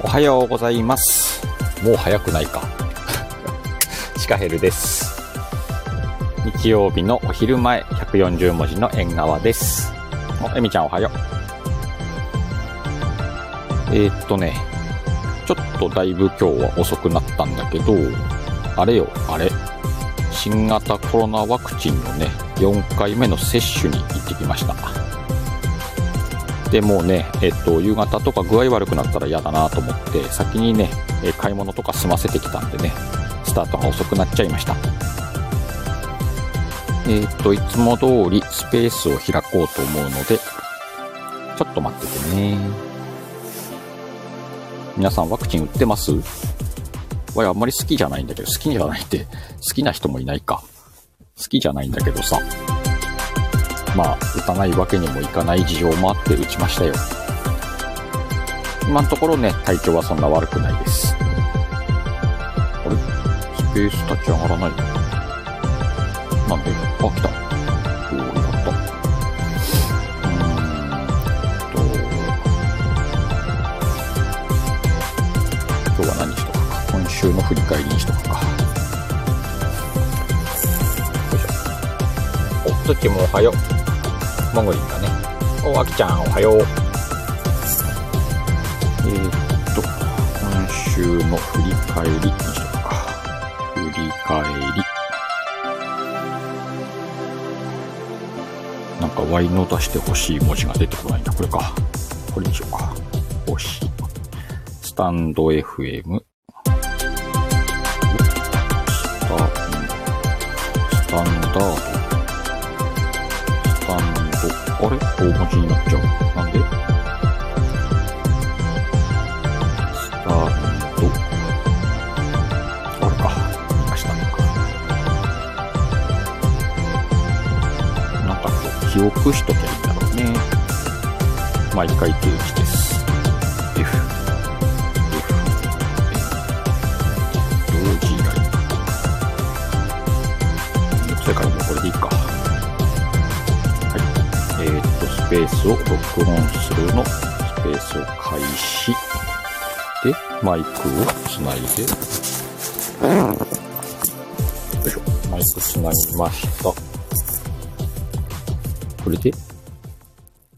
おはようございます。もう早くないか。シカヘルです。日曜日のお昼前140文字の縁側です。おえみちゃんおはよう。えー、っとねちょっとだいぶ今日は遅くなったんだけどあれよあれ。新型コロナワクチンのね4回目の接種に行ってきましたでもうね、えっと、夕方とか具合悪くなったら嫌だなと思って先にね買い物とか済ませてきたんでねスタートが遅くなっちゃいました。えっといつも通りスペースを開こうと思うのでちょっと待っててね。皆さんワクチン打ってます？わいあんまり好きじゃないんだけど好きじゃないって好きな人もいないか。好きじゃないんだけどさ。まあ、打たないわけにもいかない事情もあって打ちましたよ。今のところね、体調はそんな悪くないです。あれ？スペース立ち上がらないなんで？あ、来た。おー、よかった。うーんと、今日は何しとくか？今週の振り返りにしとくか。よいしょ。お、つきもおはよう。モグリンだね。お、あきちゃん、おはよう。えー、っと、今週の振り返りにしとくか。振り返り。なんか Y の出してほしい文字が出てこないんだ。これか。これにしようか。欲しい。スタンド FM。スタン、スタンダード。あれ？大文字になっちゃう。なんで？スタート。あれか。見ました。なんかこう、記憶しときゃいいんだろうね。毎回定期ペースを録音するの。スペースを開始。でマイクをつないで。よいしょ。マイクつなぎました。これで。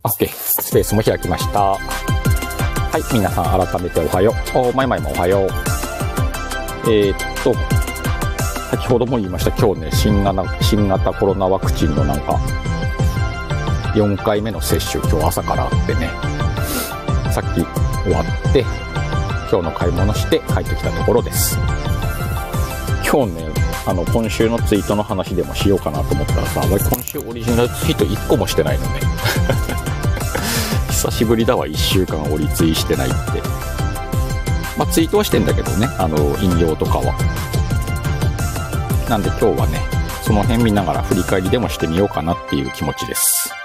OK スペースも開きました。はい皆さん改めておはよう。おまいまいもおはよう。えー、っと先ほども言いました今日ね新型新型コロナワクチンのなんか4回目の接種今日朝からあってね。さっき終わって今日の買い物して帰ってきたところです。今日ねあの今週のツイートの話でもしようかなと思ったらさ今週オリジナルツイート1個もしてないのね。久しぶりだわ1週間折りツイしてないって。まあ、ツイートはしてんだけどねあの引用とかは。なんで今日はねその辺見ながら振り返りでもしてみようかなっていう気持ちです。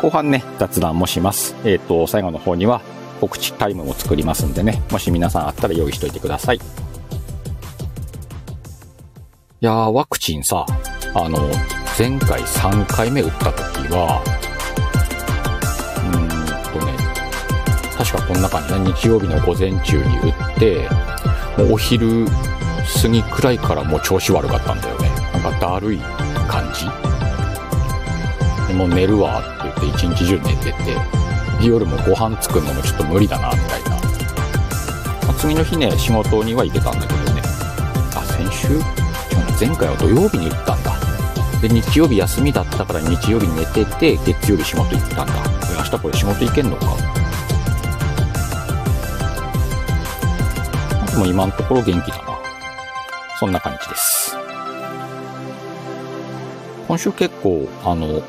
後半ね、雑談もします。えっ、ー、と、最後の方には告知タイムも作りますんでね、もし皆さんあったら用意しといてください。いやー、ワクチンさ、あの、前回3回目打った時は、うーんとね、確かこんな感じね、日曜日の午前中に打って、もうお昼過ぎくらいからもう調子悪かったんだよね。なんかだるい感じ。でも寝るわって言って一日中寝てて、夜もご飯作るのもちょっと無理だな、みたいな。まあ、次の日ね、仕事には行けたんだけどね。あ、先週？違う前回は土曜日に行ったんだ。で、日曜日休みだったから日曜日寝てて、月曜日仕事行ったんだ。明日これ仕事行けんのかでも今のところ元気だな。そんな感じです。今週結構、あの、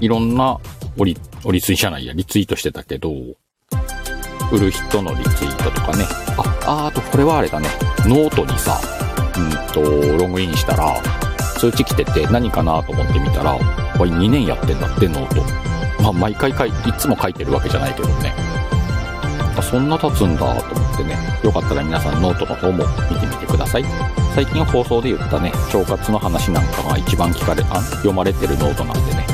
いろんな折り、折りツイじゃないや、リツイートしてたけど、売る人のリツイートとかね。あ、ああとこれはあれだね。ノートにさ、うんと、ログインしたら、通知来てて何かなと思ってみたら、おい、2年やってんだって、 note。まあ、毎回書い、いつも書いてるわけじゃないけどね。あ、そんな経つんだと思ってね。よかったら皆さんノートの方も見てみてください。最近放送で言ったね、腸活の話なんかが一番聞かれ、あ、読まれてるノートなんでね。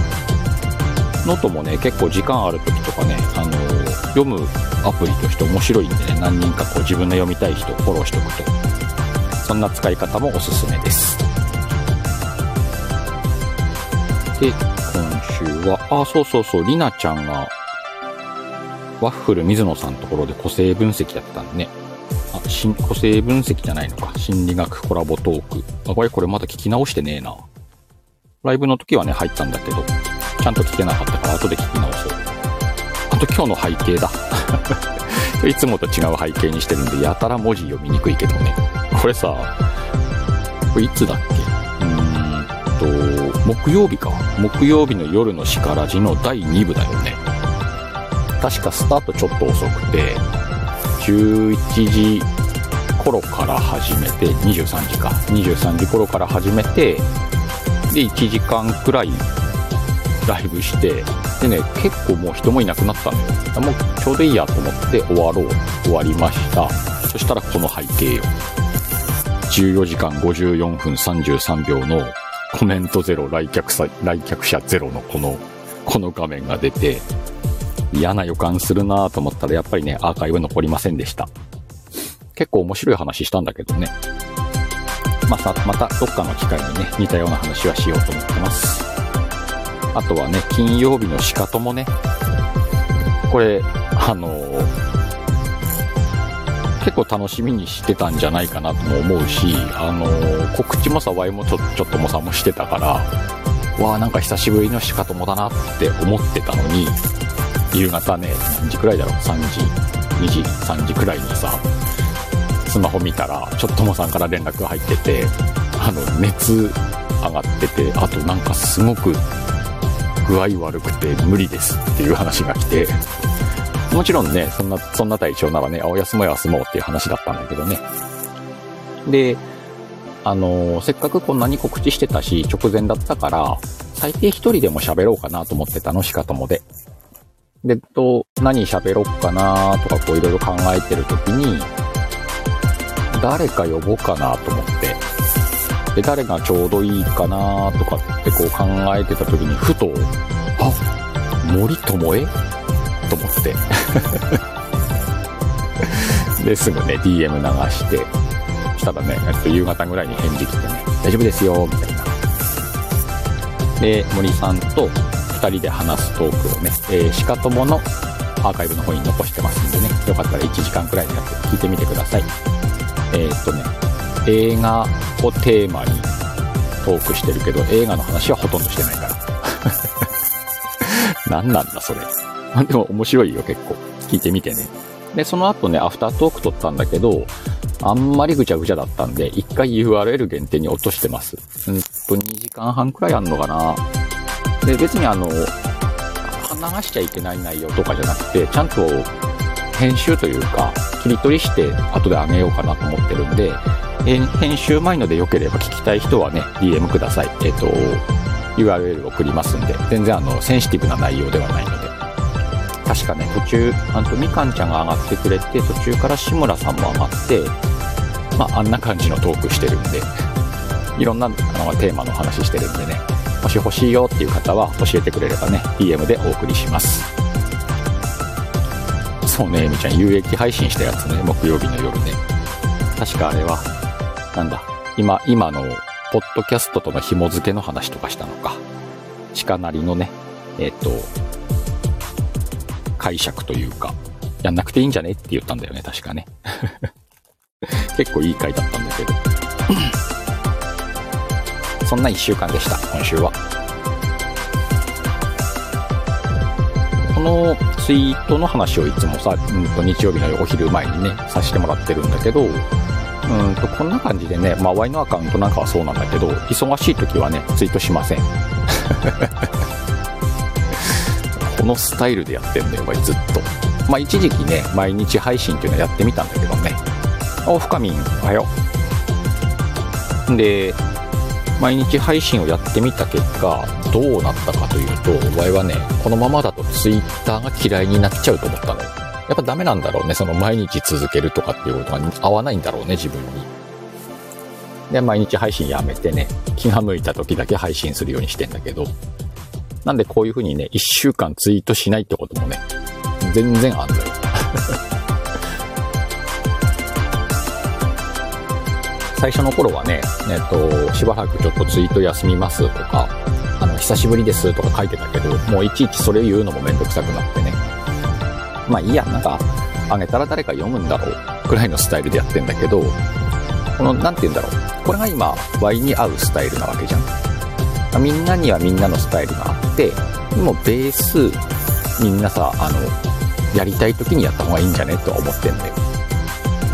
ノートもね、結構時間ある時とかね、あのー、読むアプリとして面白いんでね、何人かこう自分の読みたい人をフォローしておくと、そんな使い方もおすすめです。で、今週は、あ、そうそうそう、りなちゃんが、ワッフル水野さんのところで個性分析やったんでね。あ、個性分析じゃないのか。心理学コラボトーク。あ、これこれまだ聞き直してねえな。ライブの時はね、入ったんだけど、ちゃんと聞けなかったから後で聞き直そう。あと今日の背景だ。いつもと違う背景にしてるんで、やたら文字読みにくいけどね。これさ、これいつだっけ？うーんと、木曜日か。木曜日の夜のしからじの第2部だよね。確かスタートちょっと遅くて、11時頃から始めて、23時か。23時頃から始めて、で、1時間くらいライブして、でね、結構もう人もいなくなったのよ。もうちょうどいいやと思って終わろう。終わりました。そしたらこの背景よ。14時間54分33秒のコメントゼロ、来客、来客者ゼロのこの、この画面が出て、嫌な予感するなと思ったらやっぱりね、アーカイブ残りませんでした。結構面白い話したんだけどね。また、またどっかの機会にね、似たような話はしようと思ってます。あとはね、金曜日の仕方もね、これ、あのー、結構楽しみにしてたんじゃないかなとも思うし、あのー、告知もさ、ワイもちょちょっともさもしてたから、わあなんか久しぶりの仕方もだなって思ってたのに、夕方ね、何時くらいだろう ?3 時、2時、3時くらいにさ、スマホ見たら、ちょっともさんから連絡が入ってて、あの、熱上がってて、あとなんかすごく具合悪くて無理ですっていう話が来て、もちろんね、そんな、そんな体調ならね、あ、お休もう休もうっていう話だったんだけどね。で、あのせっかくこんなに告知してたし、直前だったから、最低一人でも喋ろうかなと思って楽しかともで。で、と、何喋ろうかなとかこういろいろ考えてる時に、誰か呼ぼうかなと思って、で、誰がちょうどいいかなとかってこう考えてた時に、ふと、あ、森友えと思って。で、すぐね、DM 流して、したらね、っと夕方ぐらいに返事来てね、大丈夫ですよ、みたいな。で、森さんと2人で話すトークをね、えー、しかとものアーカイブの方に残してますんでね、よかったら1時間くらいのやつ聞いてみてください。えー、っとね、映画をテーマにトークしてるけど、映画の話はほとんどしてないから。何なんだ、それ。でも面白いよ、結構。聞いてみてね。で、その後ね、アフタートーク撮ったんだけど、あんまりぐちゃぐちゃだったんで、一回 URL 限定に落としてます。うんと、2時間半くらいあんのかな。で、別にあの、流しちゃいけない内容とかじゃなくて、ちゃんと編集というか、切り取りして後であげようかなと思ってるんで、編集前ので良ければ聞きたい人はね、DM ください。えっ、ー、と、URL 送りますんで、全然あの、センシティブな内容ではないので。確かね、途中、あとみかんちゃんが上がってくれて、途中から志村さんも上がって、まあ、あんな感じのトークしてるんで、いろんなあのテーマの話してるんでね、もし欲しいよっていう方は教えてくれればね、DM でお送りします。そうねえ、みちゃん、有益配信したやつね、木曜日の夜ね。確かあれは、なんだ、今、今の、ポッドキャストとの紐付けの話とかしたのか。鹿なりのね、えっ、ー、と、解釈というか、やんなくていいんじゃね？って言ったんだよね、確かね。結構いい回だったんだけど。そんな一週間でした、今週は。このツイートの話をいつもさ、うんと日曜日のお昼前にね、させてもらってるんだけど、うんと、こんな感じでね、まあ、Y のアカウントなんかはそうなんだけど、忙しい時はね、ツイートしません。このスタイルでやってんだよ、ずっと。まあ、一時期ね、毎日配信っていうのやってみたんだけどね。お、深みん、おはよう。で、毎日配信をやってみた結果、どうなったかというと、Y はね、このままだと Twitter が嫌いになっちゃうと思ったの。やっぱダメなんだろうね。その毎日続けるとかっていうことが合わないんだろうね、自分に。で、毎日配信やめてね、気が向いた時だけ配信するようにしてんだけど。なんでこういう風にね、1週間ツイートしないってこともね、全然あんのよ。最初の頃はね、えっと、しばらくちょっとツイート休みますとか、あの、久しぶりですとか書いてたけど、もういちいちそれ言うのもめんどくさくなってね。まあいいや、なんか、あげたら誰か読むんだろう、くらいのスタイルでやってんだけど、この、なんて言うんだろう。これが今、Y に合うスタイルなわけじゃん。みんなにはみんなのスタイルがあって、でもベース、みんなさ、あの、やりたい時にやった方がいいんじゃね？とは思ってんだよ。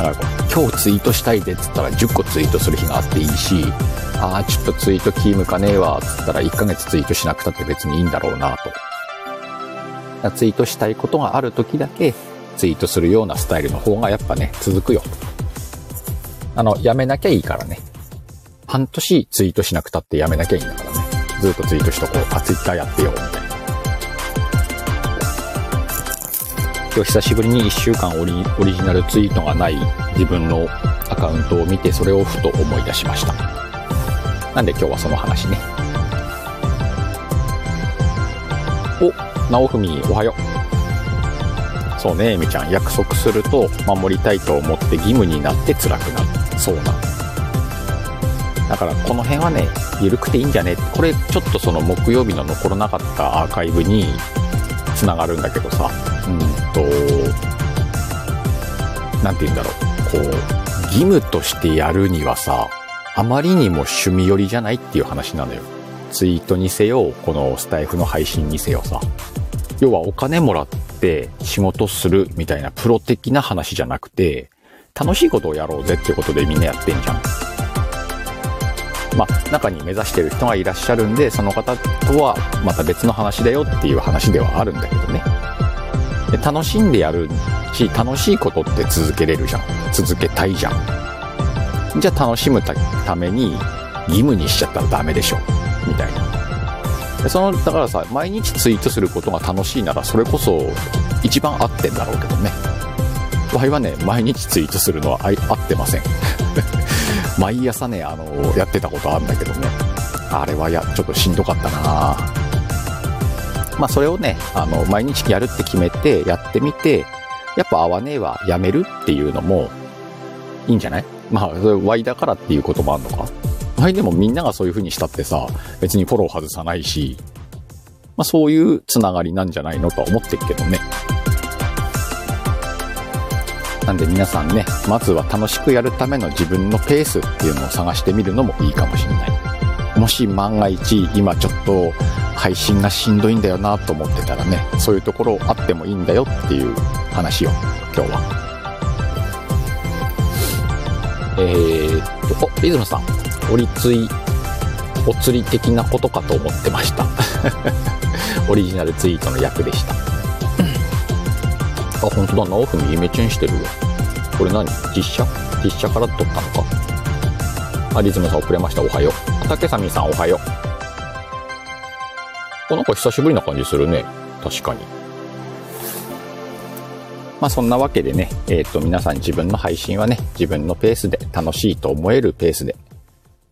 だから今日ツイートしたいでっつったら10個ツイートする日があっていいし、ああ、ちょっとツイート気向かねえわっつったら1ヶ月ツイートしなくたって別にいいんだろうなと。ツイートしたいことがある時だけツイートするようなスタイルの方がやっぱね、続くよ。あの、やめなきゃいいからね。半年ツイートしなくたってやめなきゃいいんだからね。ずっとツイートしとこう。あ、ツイッターやってよ、みたいな。日久しぶりに1週間オリオリジナルツイートがない自分のアカウントを見てそれをふと思い出しました。なんで今日はその話ね。お、直文おはよう。そうね、えみちゃん。約束すると守りたいと思って義務になって辛くなる。そうな。だからこの辺はね、緩くていいんじゃね？これちょっとその木曜日の残らなかったアーカイブにつながるんだけどさ。うんと、なんて言うんだろう。こう、義務としてやるにはさ、あまりにも趣味寄りじゃないっていう話なのよ。ツイートにせよ、このスタイフの配信にせよさ。要はお金もらって仕事するみたいなプロ的な話じゃなくて、楽しいことをやろうぜってことでみんなやってんじゃん。まあ、中に目指してる人がいらっしゃるんで、その方とはまた別の話だよっていう話ではあるんだけどね。で楽しんでやるし、楽しいことって続けれるじゃん。続けたいじゃん。じゃあ楽しむために義務にしちゃったらダメでしょ。みたいな。でその、だからさ、毎日ツイートすることが楽しいなら、それこそ一番合ってんだろうけどね。場合はね、毎日ツイートするのは合ってません。毎朝ね、あの、やってたことあるんだけどね。あれはや、ちょっとしんどかったなぁまあそれをね、あの、毎日やるって決めて、やってみて、やっぱ合わねえわ、やめるっていうのも、いいんじゃない？まあ、それ Y だからっていうこともあるのか Y でもみんながそういう風にしたってさ、別にフォロー外さないし、まあそういうつながりなんじゃないのとは思ってるけどね。なんで皆さんね、まずは楽しくやるための自分のペースっていうのを探してみるのもいいかもしれない。もし万が一今ちょっと配信がしんどいんだよなと思ってたらね、そういうところあってもいいんだよっていう話を今日は。えー、っと、お、リズムさん、おりつい、お釣り的なことかと思ってました。オリジナルツイートの役でした。あ、本当だ、直文イメチェンしてるわ。これ何？実写？実写から撮ったのか？あ、リズムさん遅れました。おはよう。竹さみさんおはよう。なんか久しぶりな感じするね。確かに。まあそんなわけでね、えっ、ー、と皆さん自分の配信はね、自分のペースで楽しいと思えるペースで。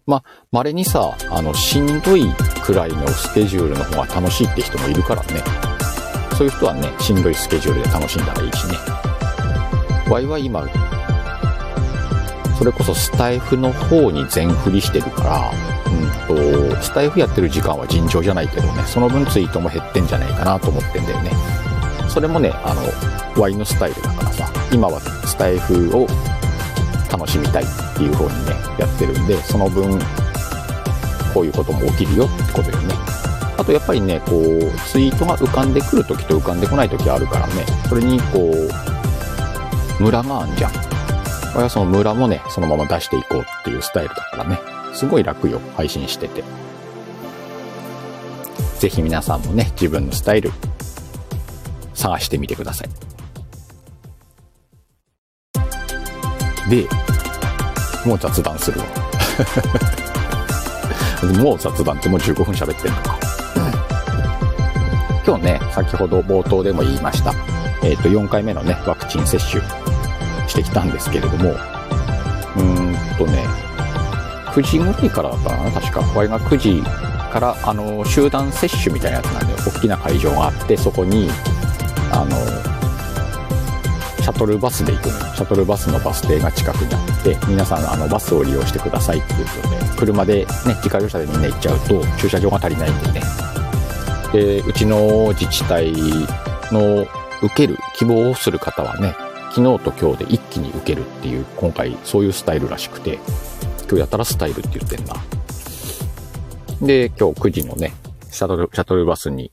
まあ、稀にさ、あの、しんどいくらいのスケジュールの方が楽しいって人もいるからね。そういう人はね、しんどいスケジュールで楽しんだらいいしね。ワイは今、それこそスタイフの方に全振りしてるから、うんと、スタイフやってる時間は尋常じゃないけどね、その分ツイートも減ってんじゃないかなと思ってんだよね。それもね、あの、ワイのスタイルだからさ、今はスタイフを楽しみたいっていう方にね、やってるんで、その分、こういうことも起きるよってことよね。あとやっぱりね、こう、ツイートが浮かんでくるときと浮かんでこないときあるからね、それにこう、ムラがあんじゃん。俺はそのムラもね、そのまま出していこうっていうスタイルだからね、すごい楽よ、配信してて。ぜひ皆さんもね、自分のスタイル、探してみてください。で、もう雑談するわ。もう雑談ってもう15分喋ってんのか。今日ね、先ほど冒頭でも言いました、えっ、ー、と、4回目のね、ワクチン接種してきたんですけれども、うーんとね、9時ぐらいからだったかな、確か。これが9時からあの集団接種みたいなやつなんで大きな会場があってそこにあのシャトルバスで行くのシャトルバスのバス停が近くにあって皆さんあのバスを利用してくださいっていうことで車でね自家用車でみんな行っちゃうと駐車場が足りないんでねでうちの自治体の受ける希望をする方はね昨日と今日で一気に受けるっていう今回そういうスタイルらしくて今日やったらスタイルって言ってんな。で今日9時のねシャトルシャトルバスに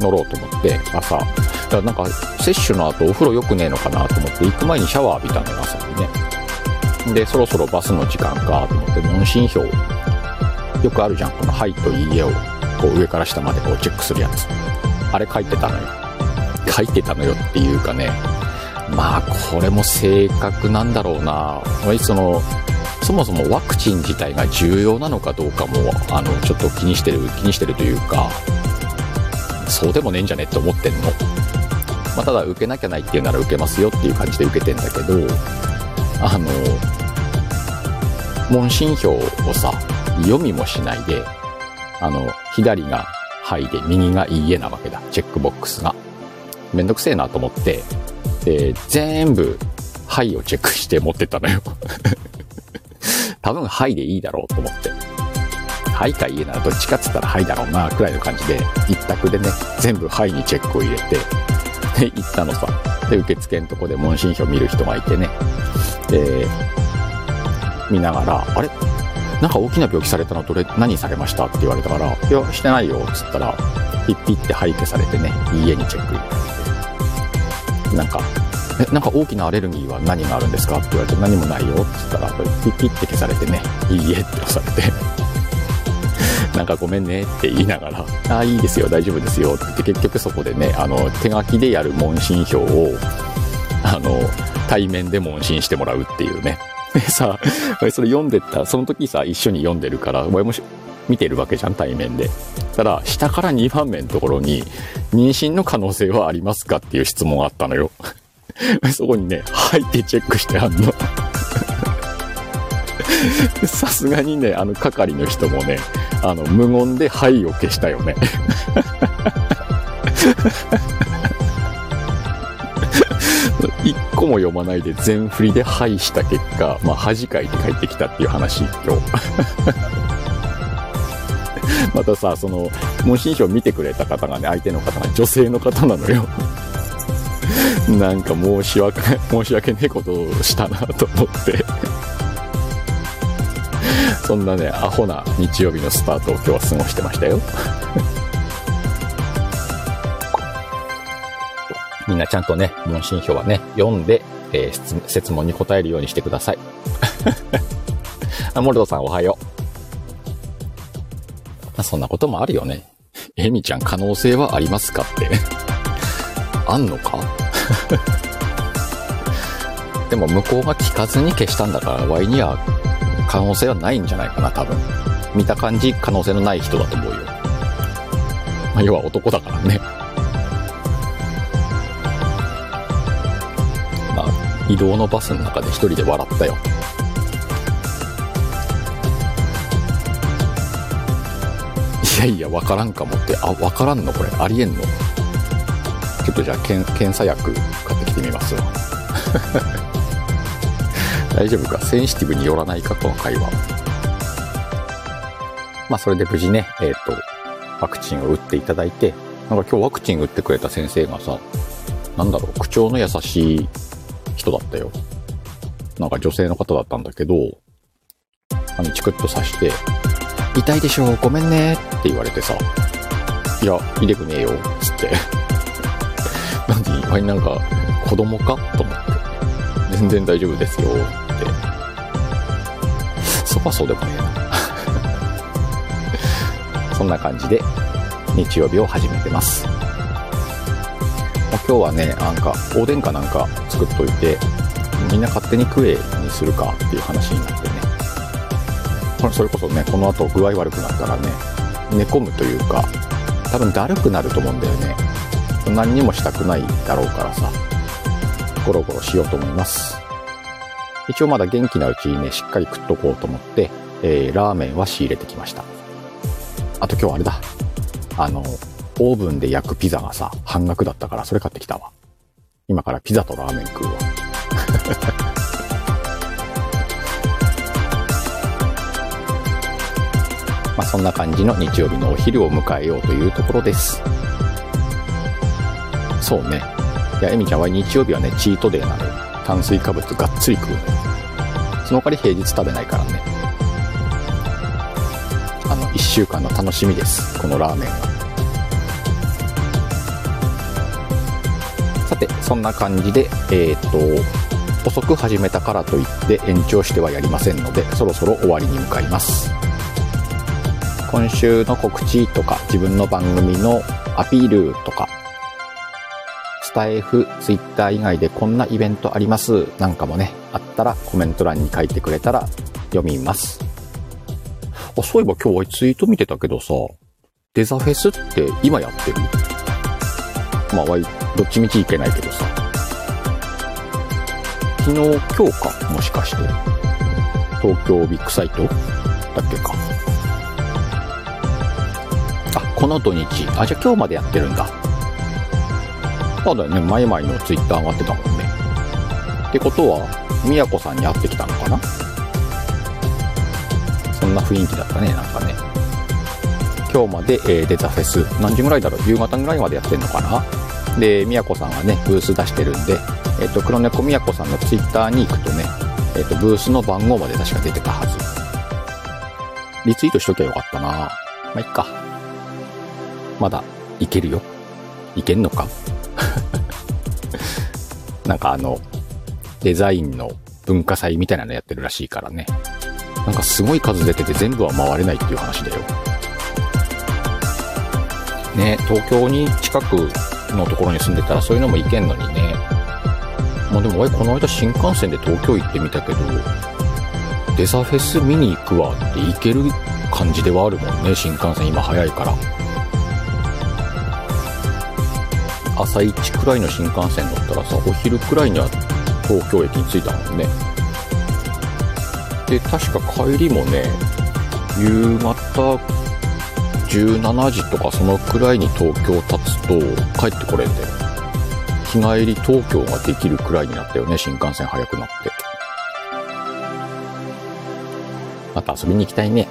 乗ろうと思って朝。だからなんか接種の後お風呂良くねえのかなと思って行く前にシャワー浴びたのよ朝にね。でそろそろバスの時間かと思って問診票よくあるじゃん。この「はい」と「いいえ」をこう上から下までこうチェックするやつ。あれ書いてたのよ。書いてたのよっていうかねまあこれも正確なんだろうな。そのそもそもワクチン自体が重要なのかどうかもあのちょっと気にしてる気にしてるというかそうでもねえんじゃねって思ってんの、まあ、ただ受けなきゃないっていうなら受けますよっていう感じで受けてんだけどあの問診票をさ読みもしないであの左が「はい」で右が「いいえ」なわけだ。チェックボックスが。めんどくせえなと思ってで全部「はい」をチェックして持ってったのよ。多分「はい」でいいだろうと思って。はいかいいならどっちかっつったらはいだろうな、くらいの感じで、一択でね、全部はいにチェックを入れて、で、行ったのさ。で、受付のとこで問診票見る人がいてね、で、見ながら、あれ？なんか大きな病気されたの？どれ、何されました？って言われたから、いや、してないよ、っつったら、ピッピって廃棄されてね、いいえにチェック。なんか、え、なんか大きなアレルギーは何があるんですか？って言われて何もないよ、つったら、ピッピって消されてね、いいえって押されて。なんかごめんねって言いながら、ああ、いいですよ、大丈夫ですよって言って結局そこでね、あの、手書きでやる問診票を、あの、対面で問診してもらうっていうね。でさ、それ読んでった、その時さ、一緒に読んでるから、俺も見てるわけじゃん、対面で。ただ、下から2番目のところに、妊娠の可能性はありますかっていう質問があったのよ。そこにね、はいってチェックしてあんの。さすがにね、あの係の人もね、あの、無言ではいを消したよね。一個も読まないで全振りではいした結果、まあ、恥かいて帰ってきたっていう話、今日。またさ、その、問診票見てくれた方がね、相手の方が女性の方なのよ。なんか申し訳、申し訳ねえことをしたなと思ってそんなね、アホな日曜日のスタートを今日は過ごしてましたよ。みんなちゃんとね、問診票はね、読んで、えー、質問に答えるようにしてください。あ、モルドさんおはよう。まあそんなこともあるよね。エミちゃん可能性はありますかってあんのか？でも向こうが聞かずに消したんだから、ワイには可能性はないんじゃないかな、多分。見た感じ、可能性のない人だと思うよ。まあ、要は男だからね。まあ、移動のバスの中で一人で笑ったよ。やいや、わからんかもって。あ、わからんの？これ。ありえんの？ちょっとじゃあ、検査薬買ってきてみますわ。大丈夫か？センシティブによらないかこの会話。まあ、それで無事ね、えっ、ー、と、ワクチンを打っていただいて、なんか今日ワクチン打ってくれた先生がさ、なんだろう、口調の優しい人だったよ。なんか女性の方だったんだけど、あの、チクッと刺して、痛いでしょごめんねって言われてさ、いや、痛くねえよ、つって。何？なんか、子供か？と思って。全然大丈夫ですよって。そばそうでもねえな。そんな感じで日曜日を始めてます。ま今日はね、なんか、おでんかなんか作っといて、みんな勝手に食えにするかっていう話になって。それこそね、この後具合悪くなったらね、寝込むというか、多分だるくなると思うんだよね。何にもしたくないだろうからさ。ゴロゴロしようと思います。一応まだ元気なうちにね、しっかり食っとこうと思って、えー、ラーメンは仕入れてきました。あと今日あれだ。あの、オーブンで焼くピザがさ、半額だったからそれ買ってきたわ。今からピザとラーメン食うわ。まあそんな感じの日曜日のお昼を迎えようというところです。そうね。いや、エミちゃんは日曜日はね、チートデーなのよ。炭水化物がっつり食うの。その代わり平日食べないからね。あの、一週間の楽しみです。このラーメンが。さて、そんな感じで、えー、っと、遅く始めたからといって延長してはやりませんので、そろそろ終わりに向かいます。今週の告知とか、自分の番組のアピールとか、スタイフ、ツイッター以外でこんなイベントありますなんかもね、あったらコメント欄に書いてくれたら読みます。あ、そういえば今日はツイート見てたけどさ、デザフェスって今やってる？まあ、わい、どっちみちいけないけどさ。昨日、今日か、もしかして。東京ビッグサイト？だっけか。この土日。あ、じゃあ今日までやってるんだ。まだね、前々のツイッター上がってたもんね。ってことは、みやこさんに会ってきたのかな？そんな雰囲気だったね、なんかね。今日まで、えー、デザフェス、何時ぐらいだろう？夕方ぐらいまでやってんのかな？で、みやこさんはね、ブース出してるんで、えっ、ー、と、黒猫みやこさんのツイッターに行くとね、えっ、ー、と、ブースの番号まで確か出てたはず。リツイートしときゃよかったなまあ、いっか。まだ、いけるよ。いけんのか？なんかあの、デザインの文化祭みたいなのやってるらしいからね。なんかすごい数出てて全部は回れないっていう話だよ。ね、東京に近くのところに住んでたらそういうのも行けんのにね。まあでも俺この間新幹線で東京行ってみたけど、デザフェス見に行くわって行ける感じではあるもんね、新幹線今早いから。朝一くらいの新幹線乗ったらさ、お昼くらいには東京駅に着いたもんね。で、確か帰りもね、夕方17時とかそのくらいに東京立つと帰ってこれんだよ。日帰り東京ができるくらいになったよね、新幹線早くなって。また遊びに行きたいね。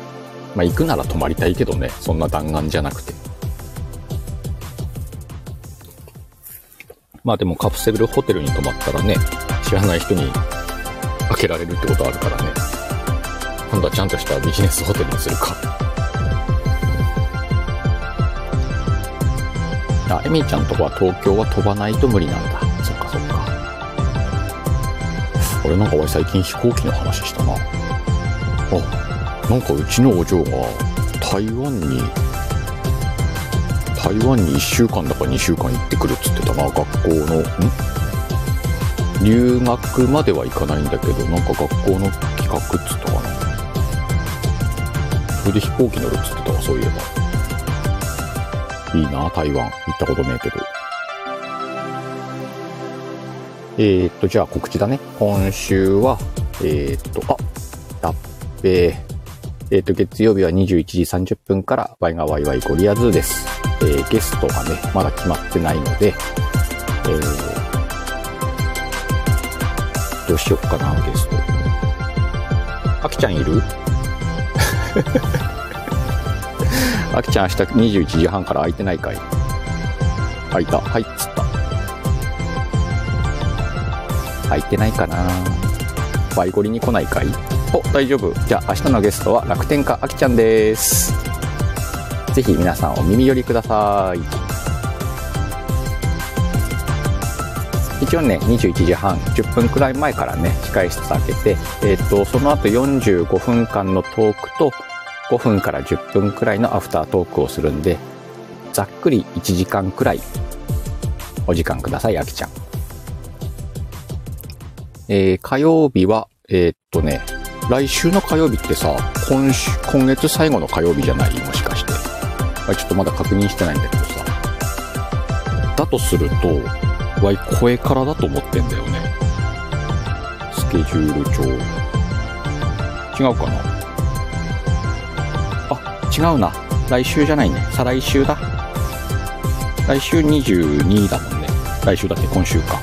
まあ行くなら泊まりたいけどね、そんな弾丸じゃなくて。まあでもカプセルホテルに泊まったらね、知らない人に開けられるってことあるからね。今度はちゃんとしたビジネスホテルにするか。あ、エミちゃんとこは東京は飛ばないと無理なんだ。そっかそっか。俺なんか俺最近飛行機の話したな。あ、なんかうちのお嬢が台湾に台湾に1週間だか2週間行ってくるっつってたな、学校の、ん留学までは行かないんだけど、なんか学校の企画っつったかな。それで飛行機乗るっつってたわ、そういえば。いいな、台湾。行ったことねえけど。えー、っと、じゃあ告知だね。今週は、えー、っと、あ、だっべ。えー、っと、月曜日は21時30分から、ワイがワイワイゴリアズーです。えー、ゲストがね、まだ決まってないので、えー、どうしよっかな、ゲスト。あきちゃんいる？あきちゃん明日21時半から空いてないかい？空いた。はいっつった。空いてないかなバイゴリに来ないかい？お、大丈夫。じゃあ明日のゲストは楽天家あきちゃんです。ぜひ皆さんお耳寄りください。一応ね、21時半、10分くらい前からね、控室開けて、えっ、と、その後45分間のトークと、5分から10分くらいのアフタートークをするんで、ざっくり1時間くらい、お時間ください、あきちゃん。えー、火曜日は、えー、っとね、来週の火曜日ってさ、今週、今月最後の火曜日じゃない？もしかして。ちょっとまだ確認してないんだけどさ。だとすると、わい、声からだと思ってんだよね。スケジュール帳。違うかな？あ、違うな。来週じゃないね。再来週だ。来週22だもんね。来週だって今週か。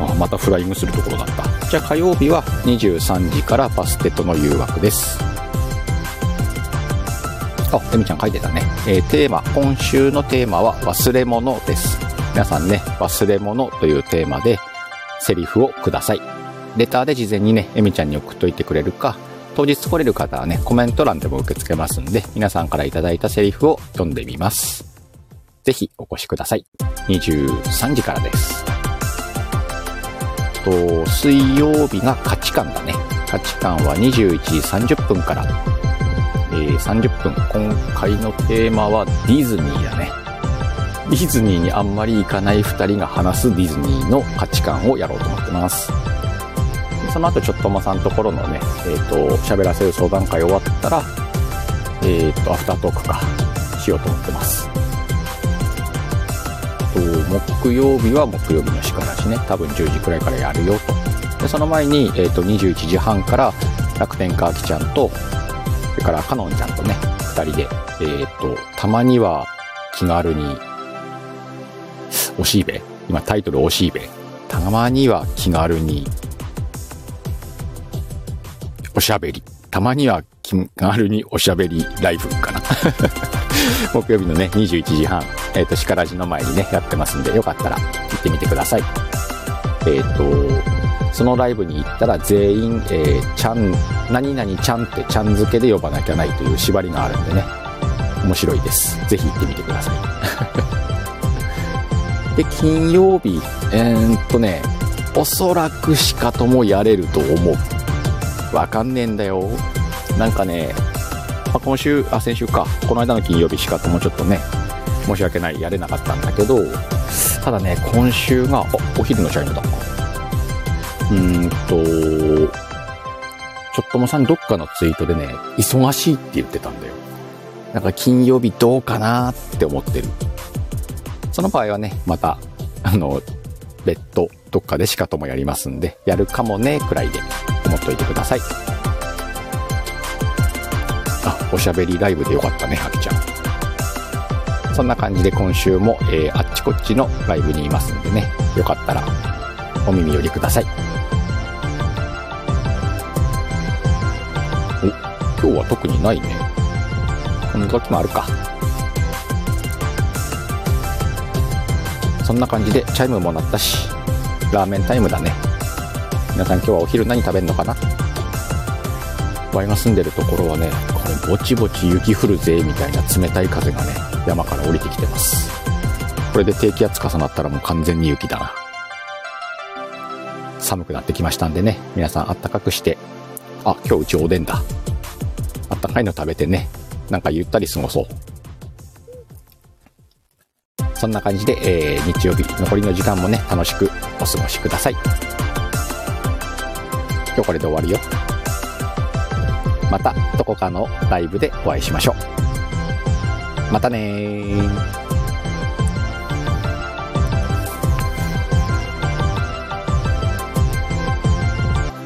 あ、またフライングするところだった。じゃあ火曜日は23時からバステとの誘惑です。あ、エミちゃん書いてたね。えー、テーマ、今週のテーマは忘れ物です。皆さんね、忘れ物というテーマでセリフをください。レターで事前にね、エミちゃんに送っといてくれるか、当日来れる方はね、コメント欄でも受け付けますんで、皆さんからいいたセリフを読んでみます。ぜひお越しください。23時からです。と、水曜日が価値観だね。価値観は21時30分から、ー、30分。今回のテーマはディズニーだね。ディズニーにあんまり行かない2人が話すディズニーの価値観をやろうと思ってます。その後ちょっともさんところのね、えっ、ー、と、喋らせる相談会終わったら、えっ、ー、と、アフタートークか、しようと思ってます。と、木曜日は木曜日のしからしね、多分10時くらいからやるよと。で、その前に、えっ、ー、と、21時半から楽天カーキちゃんと、それからカノンちゃんとね、2人で、えっ、と、たまには気軽におしいべ。今タイトルおしいべ。たまには気軽に、おしゃべり。たまには気軽におしゃべりライブかな。木曜日のね、21時半、えっ、ー、と、しからじの前にね、やってますんで、よかったら行ってみてください。えっ、ー、と、そのライブに行ったら全員、えー、ちゃん、何々ちゃんってちゃん付けで呼ばなきゃないという縛りがあるんでね、面白いです。ぜひ行ってみてください。で、金曜日、えー、っとね、おそらくしかともやれると思う。わかんねえんだよ。なんかね、まあ、今週、あ、先週か。この間の金曜日しかともちょっとね、申し訳ない、やれなかったんだけど、ただね、今週が、お昼のチャイムだ。うんと、ちょっともさんどっかのツイートでね、忙しいって言ってたんだよ。なんか金曜日どうかなって思ってる。その場合はね、また、あの、別途どっかでしかともやりますんで、やるかもね、くらいで思っといてください。あ、おしゃべりライブでよかったね、はきちゃん。そんな感じで今週も、えー、あっちこっちのライブにいますんでね、よかったらお耳寄りください。今日は特にないね。この時もあるか。そんな感じでチャイムも鳴ったし、ラーメンタイムだね。皆さん今日はお昼何食べんのかな？ワイが住んでるところはね、これぼちぼち雪降るぜ、みたいな冷たい風がね、山から降りてきてます。これで低気圧重なったらもう完全に雪だな。寒くなってきましたんでね、皆さんあったかくして、あ、今日うちおでんだ。いの食べてね、なんかゆったり過ごそう。そんな感じで、えー、日曜日、残りの時間もね、楽しくお過ごしください。今日これで終わるよ。また、どこかのライブでお会いしましょう。またね